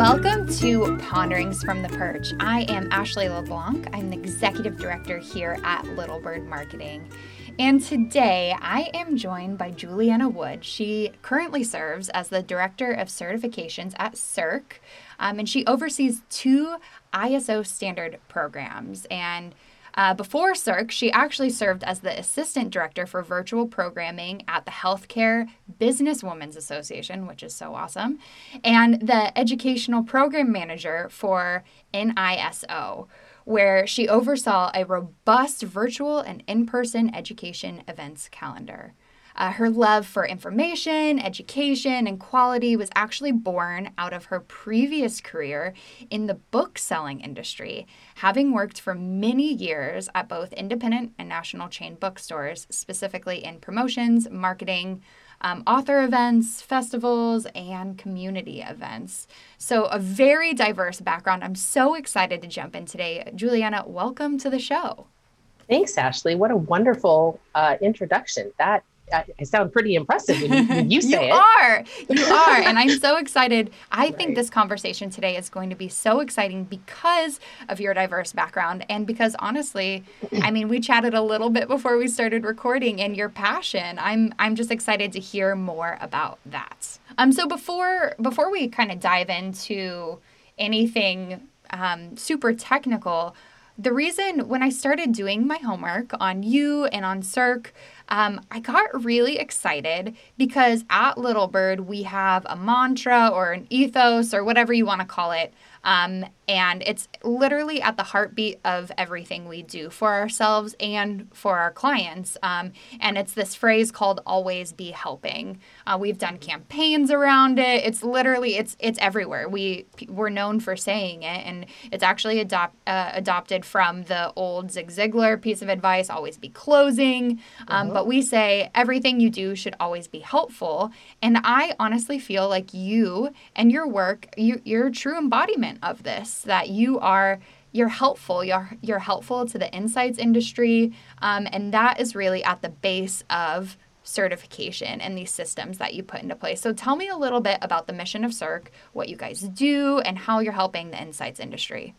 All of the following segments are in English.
Welcome to Ponderings from the Perch. I am Ashley LeBlanc. I'm the executive director here at Little Bird Marketing. And today I am joined by Juliana Wood. She currently serves as the Director of Certifications at CIRQ, um, and she oversees two ISO standard programs. And uh, before CIRQ, she actually served as the assistant director for virtual programming at the Healthcare Businesswomen's Association, which is so awesome, and the educational program manager for NISO, where she oversaw a robust virtual and in person education events calendar. Uh, her love for information, education, and quality was actually born out of her previous career in the book selling industry, having worked for many years at both independent and national chain bookstores, specifically in promotions, marketing, um, author events, festivals, and community events. So, a very diverse background. I'm so excited to jump in today. Juliana, welcome to the show. Thanks, Ashley. What a wonderful uh, introduction. That I, I sound pretty impressive when you, when you say it. you it. are. You are. and I'm so excited. I right. think this conversation today is going to be so exciting because of your diverse background and because honestly, I mean, we chatted a little bit before we started recording and your passion. I'm I'm just excited to hear more about that. Um so before before we kind of dive into anything um, super technical, the reason when I started doing my homework on you and on CIRQ, um, I got really excited because at Little Bird, we have a mantra or an ethos or whatever you want to call it um, and it's literally at the heartbeat of everything we do for ourselves and for our clients. Um, and it's this phrase called "always be helping." Uh, we've done campaigns around it. It's literally it's it's everywhere. We we're known for saying it, and it's actually adopt, uh, adopted from the old Zig Ziglar piece of advice: "Always be closing." Um, uh-huh. But we say everything you do should always be helpful. And I honestly feel like you and your work, you, you're a true embodiment of this that you are you're helpful. You're you're helpful to the insights industry um, and that is really at the base of certification and these systems that you put into place. So tell me a little bit about the mission of CIRQ what you guys do and how you're helping the insights industry.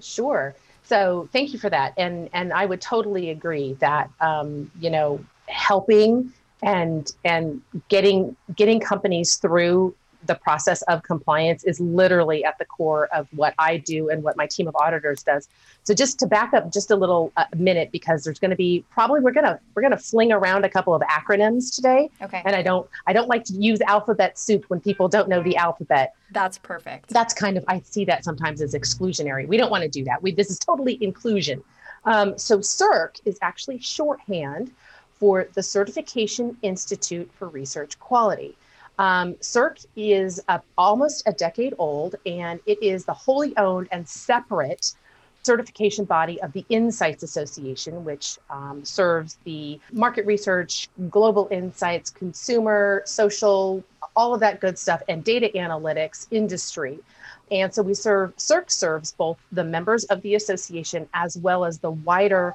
Sure. So thank you for that. And and i would totally agree that um, you know helping and and getting getting companies through the process of compliance is literally at the core of what I do and what my team of auditors does. So just to back up just a little uh, minute because there's going to be probably we're going to we're going to fling around a couple of acronyms today. Okay. And I don't I don't like to use alphabet soup when people don't know the alphabet. That's perfect. That's kind of I see that sometimes as exclusionary. We don't want to do that. We this is totally inclusion. Um, so CIRQ is actually shorthand for the Certification Institute for Research Quality. Um, CIRQ is almost a decade old, and it is the wholly owned and separate certification body of the Insights Association, which um, serves the market research, global insights, consumer, social, all of that good stuff, and data analytics industry. And so we serve, CIRQ serves both the members of the association as well as the wider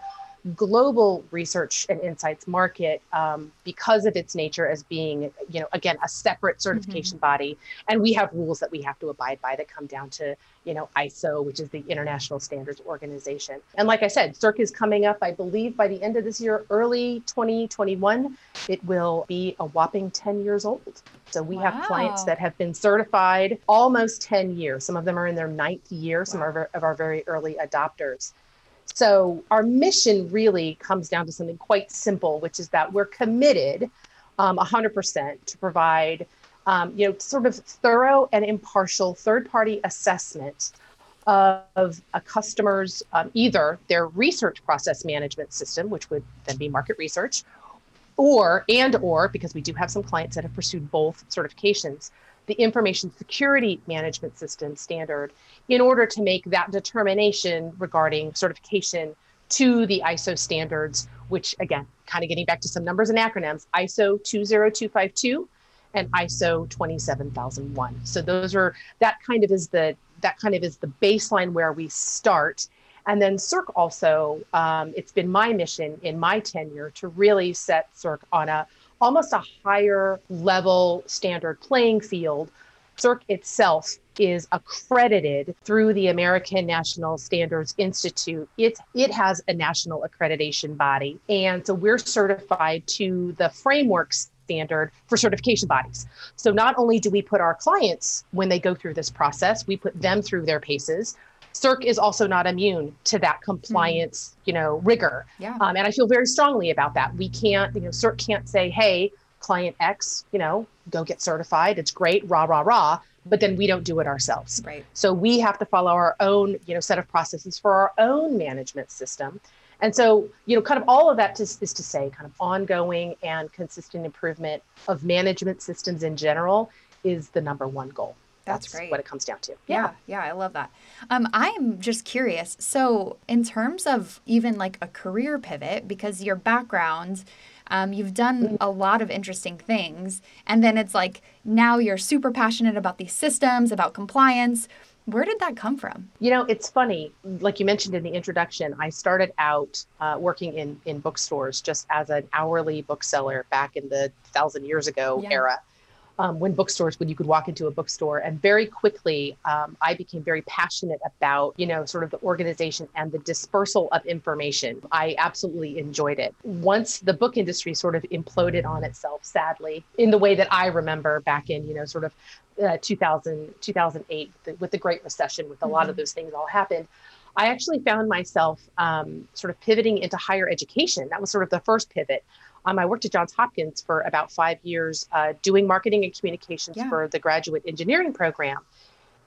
global research and insights market um, because of its nature as being, you know, again, a separate certification mm-hmm. body. And we have rules that we have to abide by that come down to, you know, ISO, which is the International Standards Organization. And like I said, CIRQ is coming up, I believe, by the end of this year, early 2021. It will be a whopping 10 years old. So we wow. have clients that have been certified almost 10 years. Some of them are in their ninth year, some wow. of our very early adopters. So our mission really comes down to something quite simple, which is that we're committed um, 100% to provide, um, you know, sort of thorough and impartial third-party assessment of a customer's um, either their research process management system, which would then be market research, or and or because we do have some clients that have pursued both certifications, the information security management system standard in order to make that determination regarding certification to the ISO standards, which again, kind of getting back to some numbers and acronyms, ISO 20252 and ISO 27001. So those are that kind of is the that kind of is the baseline where we start. And then CIRQ also, um, it's been my mission in my tenure to really set CIRQ on a almost a higher level standard playing field CIRQ itself is accredited through the American National Standards Institute. It, it has a national accreditation body. And so we're certified to the framework standard for certification bodies. So not only do we put our clients, when they go through this process, we put them through their paces. CIRQ is also not immune to that compliance, mm. you know, rigor. Yeah. Um, and I feel very strongly about that. We can't, you know, CIRQ can't say, hey, client X, you know, go get certified. It's great, rah, rah, rah. But then we don't do it ourselves. Right. So we have to follow our own, you know, set of processes for our own management system. And so, you know, kind of all of that to, is to say kind of ongoing and consistent improvement of management systems in general is the number one goal. That's, That's great. What it comes down to. Yeah, yeah, I love that. Um, I'm just curious. So, in terms of even like a career pivot, because your background, um, you've done mm-hmm. a lot of interesting things, and then it's like now you're super passionate about these systems, about compliance. Where did that come from? You know, it's funny. Like you mentioned in the introduction, I started out uh, working in in bookstores just as an hourly bookseller back in the thousand years ago yeah. era um, when bookstores, when you could walk into a bookstore. And very quickly, um, I became very passionate about, you know, sort of the organization and the dispersal of information. I absolutely enjoyed it. Once the book industry sort of imploded on itself, sadly, in the way that I remember back in, you know, sort of uh, 2000, 2008, the, with the Great Recession, with a mm-hmm. lot of mm-hmm. those things all happened. I actually found myself um, sort of pivoting into higher education. That was sort of the first pivot. Um, I worked at Johns Hopkins for about five years uh, doing marketing and communications yeah. for the graduate engineering program.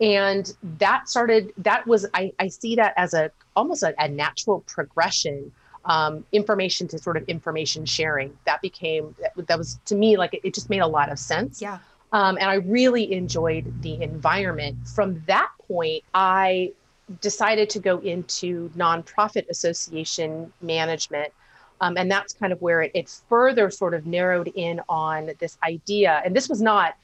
And that started, that was, I, I see that as a almost a, a natural progression um, information to sort of information sharing. That became, that, that was to me, like it, it, just made a lot of sense. Yeah. Um, and I really enjoyed the environment. From that point, I decided to go into nonprofit association management um, and that's kind of where it, it further sort of narrowed in on this idea. And this was not,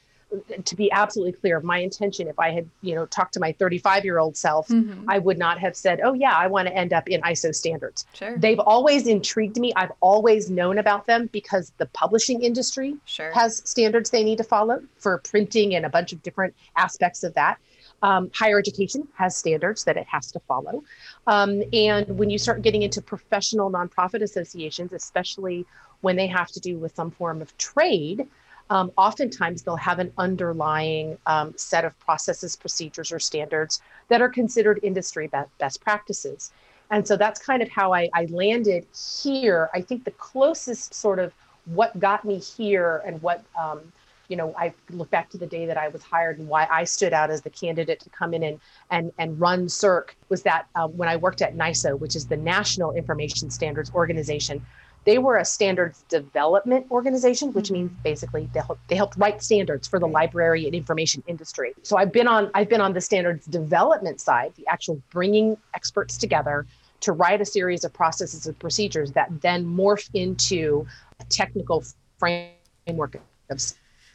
to be absolutely clear, my intention. If I had, you know, talked to my 35 year old self, mm-hmm. I would not have said, "Oh yeah, I want to end up in ISO standards." Sure. They've always intrigued me. I've always known about them because the publishing industry sure. has standards they need to follow for printing and a bunch of different aspects of that. Um, higher education has standards that it has to follow. Um, and when you start getting into professional nonprofit associations, especially when they have to do with some form of trade, um, oftentimes they'll have an underlying um, set of processes, procedures, or standards that are considered industry be- best practices. And so that's kind of how I, I landed here. I think the closest sort of what got me here and what um, you know, I look back to the day that I was hired and why I stood out as the candidate to come in and and and run CIRQ was that uh, when I worked at NISO, which is the National Information Standards Organization, they were a standards development organization, which means mm-hmm. basically they helped, they helped write standards for the library and information industry. So I've been on I've been on the standards development side, the actual bringing experts together to write a series of processes and procedures that then morph into a technical framework of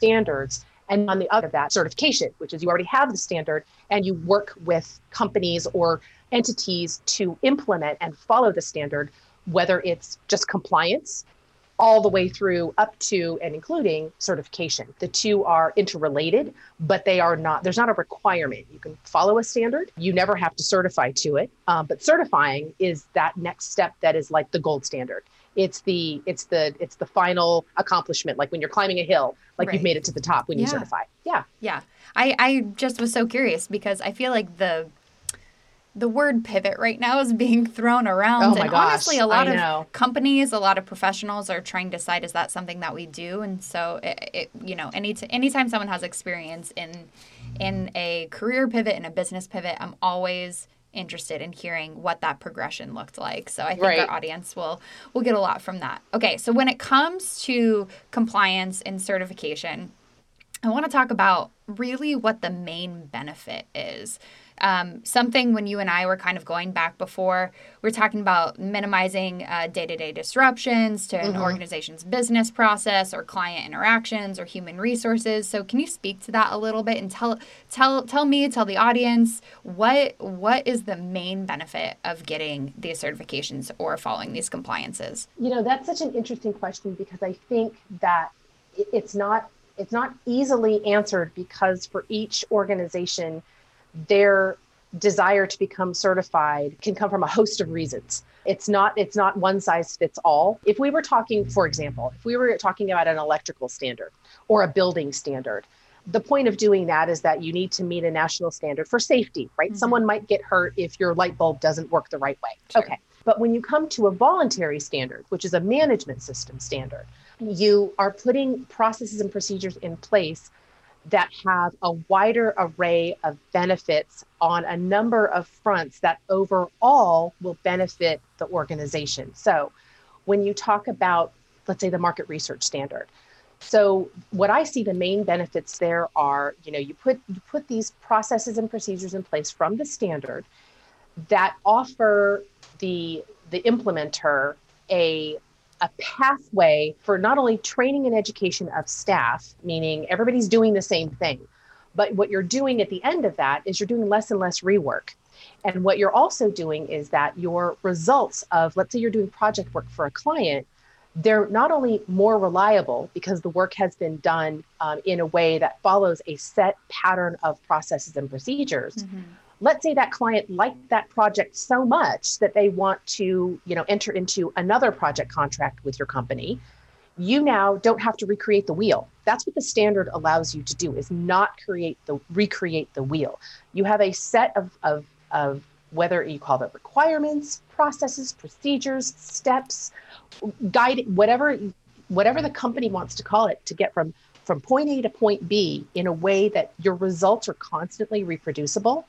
standards and on the other that certification which is you already have the standard and you work with companies or entities to implement and follow the standard whether it's just compliance all the way through up to and including certification. The two are interrelated but they are not there's not a requirement. You can follow a standard. You never have to certify to it um, but certifying is that next step that is like the gold standard it's the it's the it's the final accomplishment like when you're climbing a hill like right. you've made it to the top when yeah. you certify. Yeah. Yeah. I i just was so curious because i feel like the the word pivot right now is being thrown around. Oh and gosh, honestly a lot of companies a lot of professionals are trying to decide is that something that we do? And so it, it you know any t- anytime someone has experience in in a career pivot in a business pivot i'm always interested in hearing what that progression looked like. So I think right. our audience will will get a lot from that. Okay, so when it comes to compliance and certification, I want to talk about really what the main benefit is. Um, something when you and I were kind of going back before, we are talking about minimizing day to day disruptions to mm-hmm. an organization's business process or client interactions or human resources. So, can you speak to that a little bit and tell tell tell me, tell the audience what what is the main benefit of getting these certifications or following these compliances? You know, that's such an interesting question because I think that it's not it's not easily answered because for each organization, their desire to become certified can come from a host of reasons. It's not it's not one size fits all. If we were talking, for example, if we were talking about an electrical standard or a building standard, the point of doing that is that you need to meet a national standard for safety, right? Mm-hmm. Someone might get hurt if your light bulb doesn't work the right way. Sure. Okay. But when you come to a voluntary standard, which is a management system standard, you are putting processes and procedures in place that have a wider array of benefits on a number of fronts that overall will benefit the organization. So, when you talk about, let's say, the market research standard, so what I see the main benefits there are, you know, you put you put these processes and procedures in place from the standard that offer the the implementer a a pathway for not only training and education of staff, meaning everybody's doing the same thing, but what you're doing at the end of that is you're doing less and less rework. And what you're also doing is that your results of, let's say you're doing project work for a client, they're not only more reliable because the work has been done um, in a way that follows a set pattern of processes and procedures. Mm-hmm let's say that client liked that project so much that they want to you know enter into another project contract with your company you now don't have to recreate the wheel. That's what the standard allows you to do is not create the recreate the wheel. You have a set of of, of whether you call it requirements processes procedures steps guide whatever whatever the company wants to call it to get from from point A to point B in a way that your results are constantly reproducible,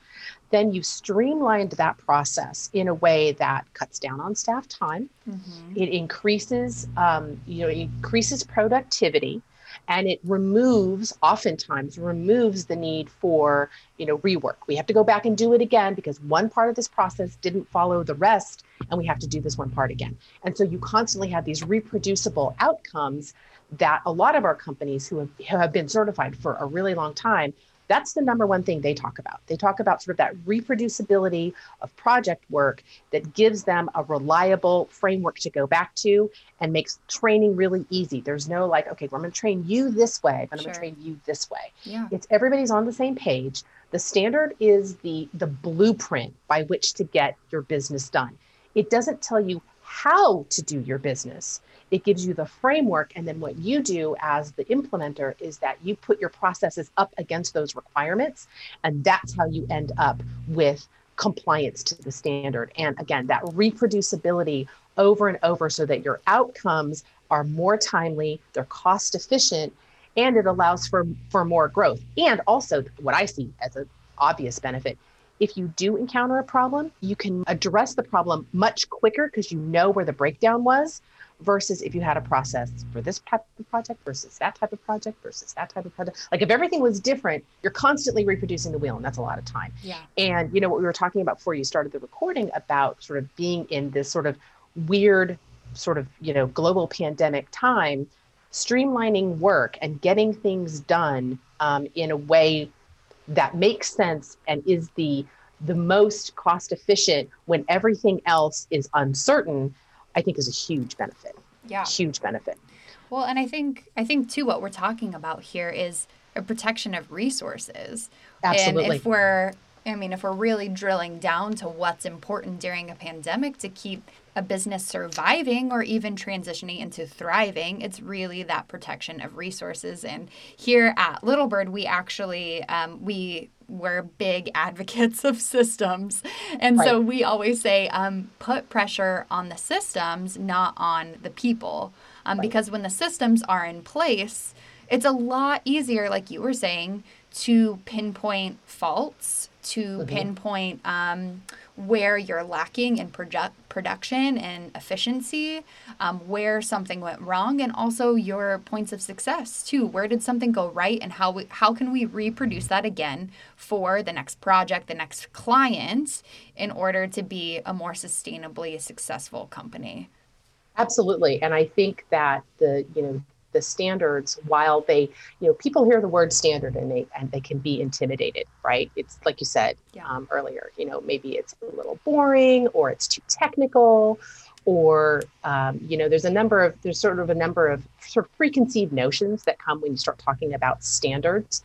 then you've streamlined that process in a way that cuts down on staff time. Mm-hmm. It increases, um, you know, increases productivity, and it removes, oftentimes, removes the need for, you know, rework. We have to go back and do it again because one part of this process didn't follow the rest, and we have to do this one part again. And so you constantly have these reproducible outcomes that a lot of our companies who have, who have been certified for a really long time that's the number one thing they talk about. They talk about sort of that reproducibility of project work that gives them a reliable framework to go back to and makes training really easy. There's no like, okay, well, I'm going to train you this way, but I'm going to train you this way. Yeah. It's everybody's on the same page. The standard is the the blueprint by which to get your business done. It doesn't tell you how to do your business. It gives you the framework and then what you do as the implementer is that you put your processes up against those requirements and that's how you end up with compliance to the standard. And again that reproducibility over and over so that your outcomes are more timely they're cost efficient and it allows for for more growth. And also what i see as an obvious benefit if you do encounter a problem, you can address the problem much quicker because you know where the breakdown was versus if you had a process for this type of project versus that type of project versus that type of project. Like if everything was different, you're constantly reproducing the wheel, and that's a lot of time. Yeah. And you know what we were talking about before you started the recording about sort of being in this sort of weird, sort of you know global pandemic time, streamlining work and getting things done um, in a way that makes sense and is the the most cost efficient when everything else is uncertain I think is a huge benefit. Yeah. Huge benefit. Well, and I think I think too what we're talking about here is a protection of resources. Absolutely. And if we're I mean, if we're really drilling down to what's important during a pandemic to keep a business surviving or even transitioning into thriving, it's really that protection of resources. And here at Little Bird, we actually um, we we're big advocates of systems. And right. so we always say um, put pressure on the systems, not on the people. Um, right. Because when the systems are in place, it's a lot easier, like you were saying, to pinpoint faults, to mm-hmm. pinpoint um, where you're lacking in produ- production and efficiency, um, where something went wrong, and also your points of success too. Where did something go right, and how we, how can we reproduce that again for the next project, the next client, in order to be a more sustainably successful company? Absolutely, and I think that the you know the standards while they you know people hear the word standard and they and they can be intimidated right it's like you said yeah. um, earlier you know maybe it's a little boring or it's too technical or um, you know there's a number of there's sort of a number of sort of preconceived notions that come when you start talking about standards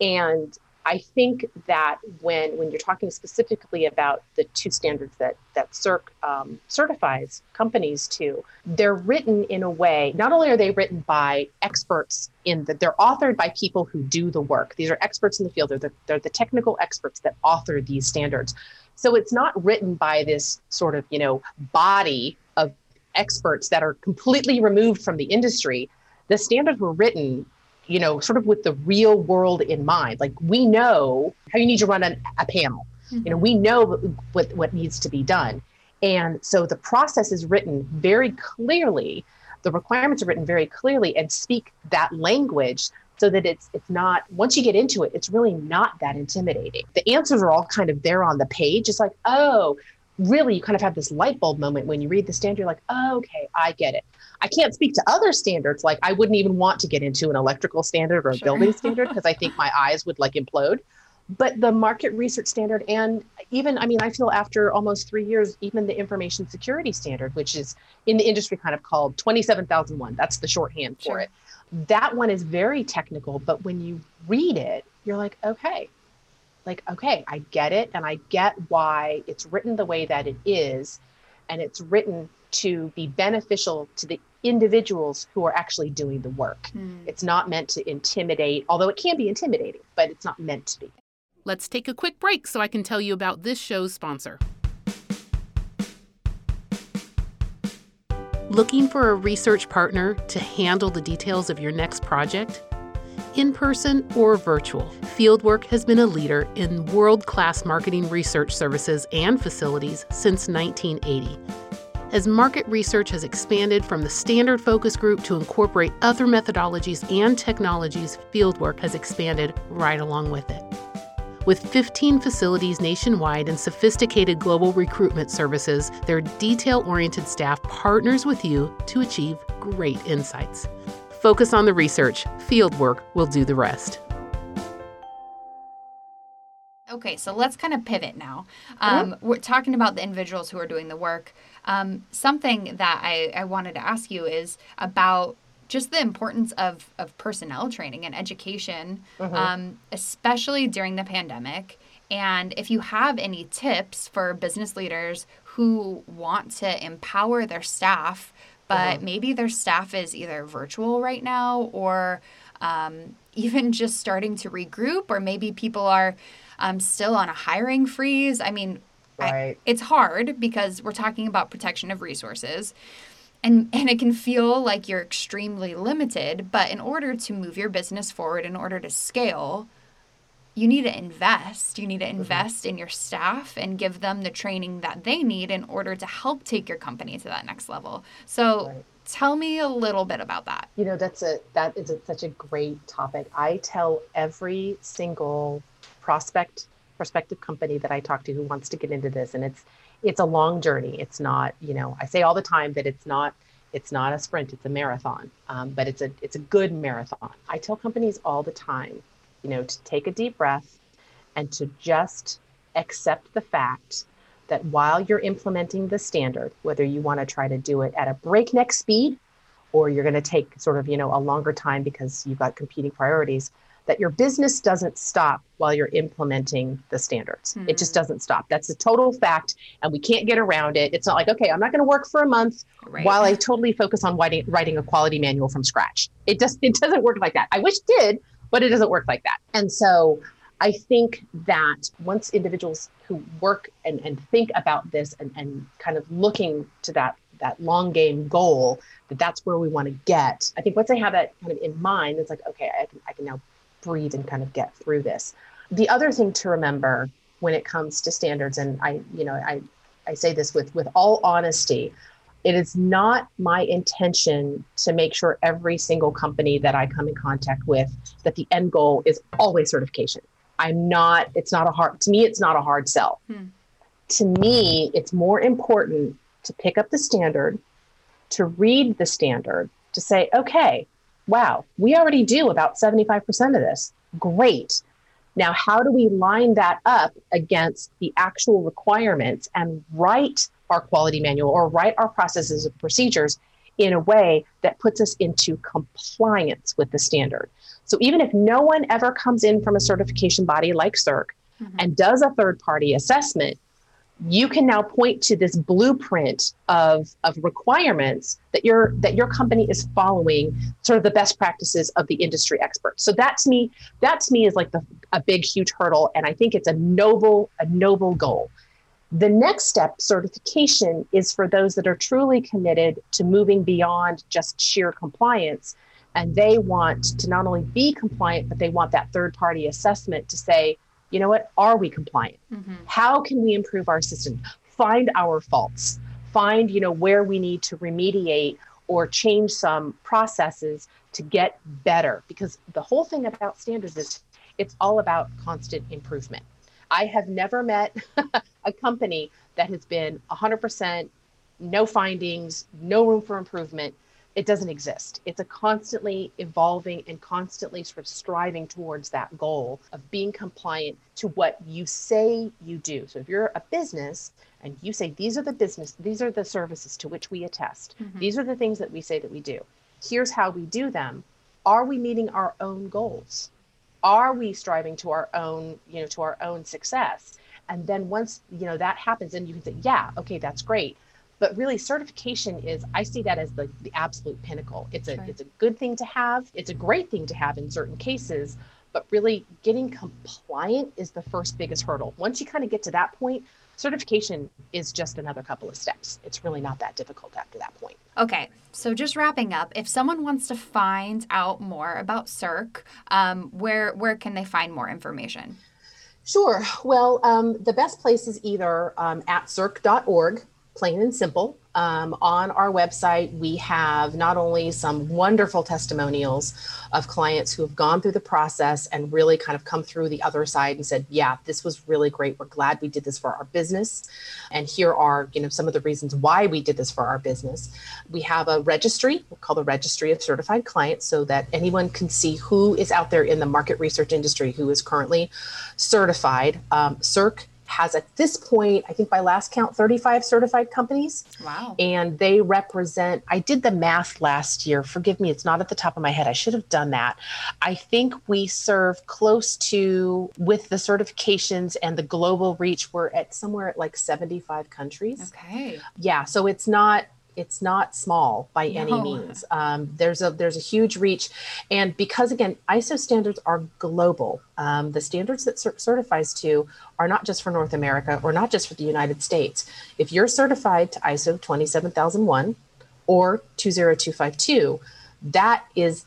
and i think that when when you're talking specifically about the two standards that that CIRQ um, certifies companies to they're written in a way not only are they written by experts in that they're authored by people who do the work. These are experts in the field. They're the, they're the technical experts that author these standards. So it's not written by this sort of, you know, body of experts that are completely removed from the industry. The standards were written, you know, sort of with the real world in mind. Like we know how you need to run an, a panel. Mm-hmm. You know, we know what, what needs to be done. And so the process is written very clearly. The requirements are written very clearly and speak that language so that it's it's not once you get into it it's really not that intimidating the answers are all kind of there on the page it's like oh really you kind of have this light bulb moment when you read the standard you're like oh, okay i get it i can't speak to other standards like i wouldn't even want to get into an electrical standard or a sure. building standard because i think my eyes would like implode but the market research standard and even i mean i feel after almost three years even the information security standard which is in the industry kind of called 27001 that's the shorthand for sure. it that one is very technical, but when you read it, you're like, okay, like, okay, I get it. And I get why it's written the way that it is. And it's written to be beneficial to the individuals who are actually doing the work. Mm. It's not meant to intimidate, although it can be intimidating, but it's not meant to be. Let's take a quick break so I can tell you about this show's sponsor. Looking for a research partner to handle the details of your next project? In person or virtual, Fieldwork has been a leader in world class marketing research services and facilities since 1980. As market research has expanded from the standard focus group to incorporate other methodologies and technologies, Fieldwork has expanded right along with it. With 15 facilities nationwide and sophisticated global recruitment services, their detail oriented staff partners with you to achieve great insights. Focus on the research, fieldwork will do the rest. Okay, so let's kind of pivot now. Um, mm-hmm. We're talking about the individuals who are doing the work. Um, something that I, I wanted to ask you is about just the importance of, of personnel training and education, mm-hmm. um, especially during the pandemic. And if you have any tips for business leaders who want to empower their staff, but mm-hmm. maybe their staff is either virtual right now or um, even just starting to regroup, or maybe people are um, still on a hiring freeze. I mean, right. I, it's hard because we're talking about protection of resources and and it can feel like you're extremely limited but in order to move your business forward in order to scale you need to invest you need to mm-hmm. invest mm-hmm. in your staff and give them the training that they need in order to help take your company to that next level so right. tell me a little bit about that you know that's a that is a, such a great topic i tell every single prospect prospective company that i talk to who wants to get into this and it's it's a long journey. It's not, you know, I say all the time that it's not it's not a sprint, it's a marathon, um, but it's a it's a good marathon. I tell companies all the time, you know, to take a deep breath and to just accept the fact that while you're implementing the standard, whether you want to try to do it at a breakneck speed or you're going to take sort of you know a longer time because you've got competing priorities, that your business doesn't stop while you're implementing the standards. Mm-hmm. It just hmm. doesn't stop. That's a total fact, and we can't get around it. It's not like, okay, I'm not going to work for a month right. while I totally focus on writing, writing a quality manual from scratch. It just it doesn't work like that. I wish it did, but it doesn't work like that. And so I think that once individuals who work and, and think about this and, and kind of looking to that that long game goal that that's where we want to get i think once they have that kind of in mind it's like okay i can, I can now breathe and kind of get through this. The other thing to remember when it comes to standards, and I, you know, I, I say this with with all honesty, it is not my intention to make sure every single company that I come in contact with that the end goal is always certification. I'm not, it's not a hard, to me, it's not a hard sell. Hmm. To me, it's more important to pick up the standard, to read the standard, to say, okay, wow, we already do about 75% of this. Great. Now, how do we line that up against the actual requirements and write our quality manual or write our processes and procedures in a way that puts us into compliance with the standard. So even if no one ever comes in from a certification body like CIRQ mm-hmm. and does a third party assessment, you can now point to this blueprint of, of requirements that your that your company is following sort of the best practices of the industry experts. So that to me that to me is like the, a big huge hurdle and i think it's a noble a noble goal. The next step certification is for those that are truly committed to moving beyond just sheer compliance. And they want to not only be compliant but they want that third party assessment to say you know what? Are we compliant? Mm-hmm. how can we improve our system? Find our faults. Find you know where we need to remediate or change some processes to get better. Because the whole thing about standards is it's all about constant improvement. I have never met a company that has been 100% no findings no room for improvement it doesn't exist. It's a constantly evolving and constantly sort of striving towards that goal of being compliant to what you say you do. So if you're a business and you say these are the business, these are the services to which we attest. Mm-hmm. These are the things that we say that we do. Here's how we do them. Are we meeting our own goals? Are we striving to our own, you know, to our own success? And then once, you know, that happens and you can say, yeah, okay, that's great but really certification is i see that as the, the absolute pinnacle. It's a sure. it's a good thing to have. It's a great thing to have in certain cases. But really getting compliant is the first biggest hurdle. Once you kind of get to that point certification is just another couple of steps. It's really not that difficult after that point. Okay so just wrapping up if someone wants to find out more about CIRQ um, where where can they find more information? Sure. Well, um, the best place is either um, at CIRQ.org plain and simple. Um, on our website, we have not only some wonderful testimonials of clients who have gone through the process and really kind of come through the other side and said, "Yeah, this was really great. We're glad we did this for our business." And here are, you know, some of the reasons why we did this for our business. We have a registry called the Registry of Certified Clients, so that anyone can see who is out there in the market research industry who is currently certified. Um, CIRQ has at this point, I think by last count, 35 certified companies. Wow. And they represent, I did the math last year. Forgive me, it's not at the top of my head. I should have done that. I think we serve close to, with the certifications and the global reach, we're at somewhere at like 75 countries. Okay. Yeah. So it's not, it's not small by no. any means. Um, there's a there's a huge reach, and because again, ISO standards are global. Um, the standards that CIRQ certifies to are not just for North America or not just for the United States. If you're certified to ISO 27001 or 20252, that is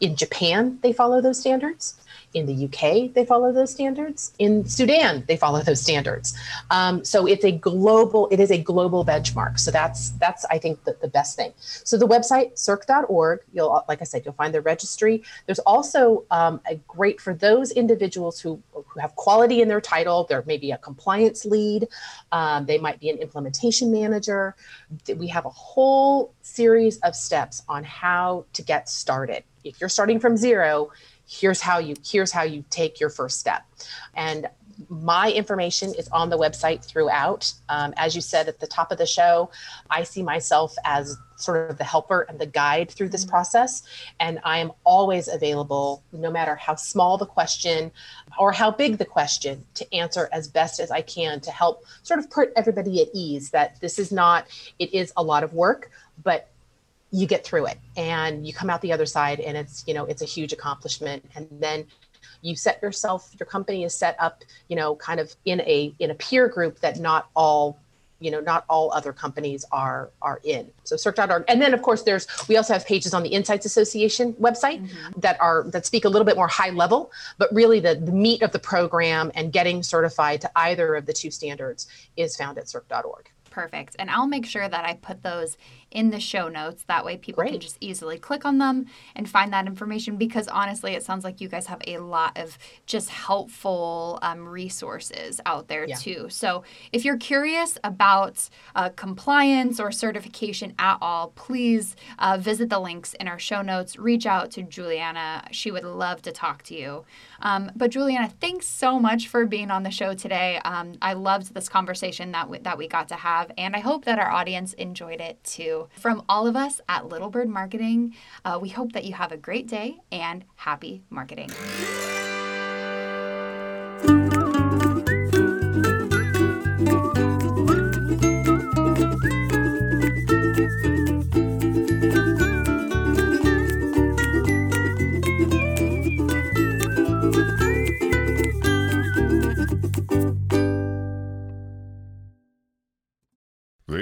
in Japan. They follow those standards. In the UK, they follow those standards. In Sudan, they follow those standards. Um, so it's a global, it is a global benchmark. So that's that's I think the, the best thing. So the website CIRQ.org, you'll like I said, you'll find the registry. There's also um, a great for those individuals who who have quality in their title. There may be a compliance lead. Um, they might be an implementation manager. We have a whole series of steps on how to get started. If you're starting from zero, here's how you here's how you take your first step. And my information is on the website throughout. Um, as you said at the top of the show i see myself as sort of the helper and the guide through this mm-hmm. process. And i am always available no matter how small the question or how big the question to answer as best as i can to help sort of put everybody at ease that this is not it is a lot of work but you get through it and you come out the other side and it's you know it's a huge accomplishment. And then you set yourself your company is set up you know kind of in a in a peer group that not all you know not all other companies are are in. So CIRQ.org and then of course there's we also have pages on the insights association website mm-hmm. that are that speak a little bit more high level. But really the, the meat of the program and getting certified to either of the two standards is found at CIRQ.org Perfect. And I'll make sure that I put those in the show notes. That way people can just easily click on them and find that information because honestly, it sounds like you guys have a lot of just helpful um, resources out there Yeah. too. So if you're curious about uh, compliance or certification at all, please uh, visit the links in our show notes. Reach out to Juliana. She would love to talk to you. Um, but Juliana, thanks so much for being on the show today. Um, I loved this conversation that we, that we got to have, and I hope that our audience enjoyed it too. From all of us at Little Bird Marketing, uh, we hope that you have a great day and happy marketing.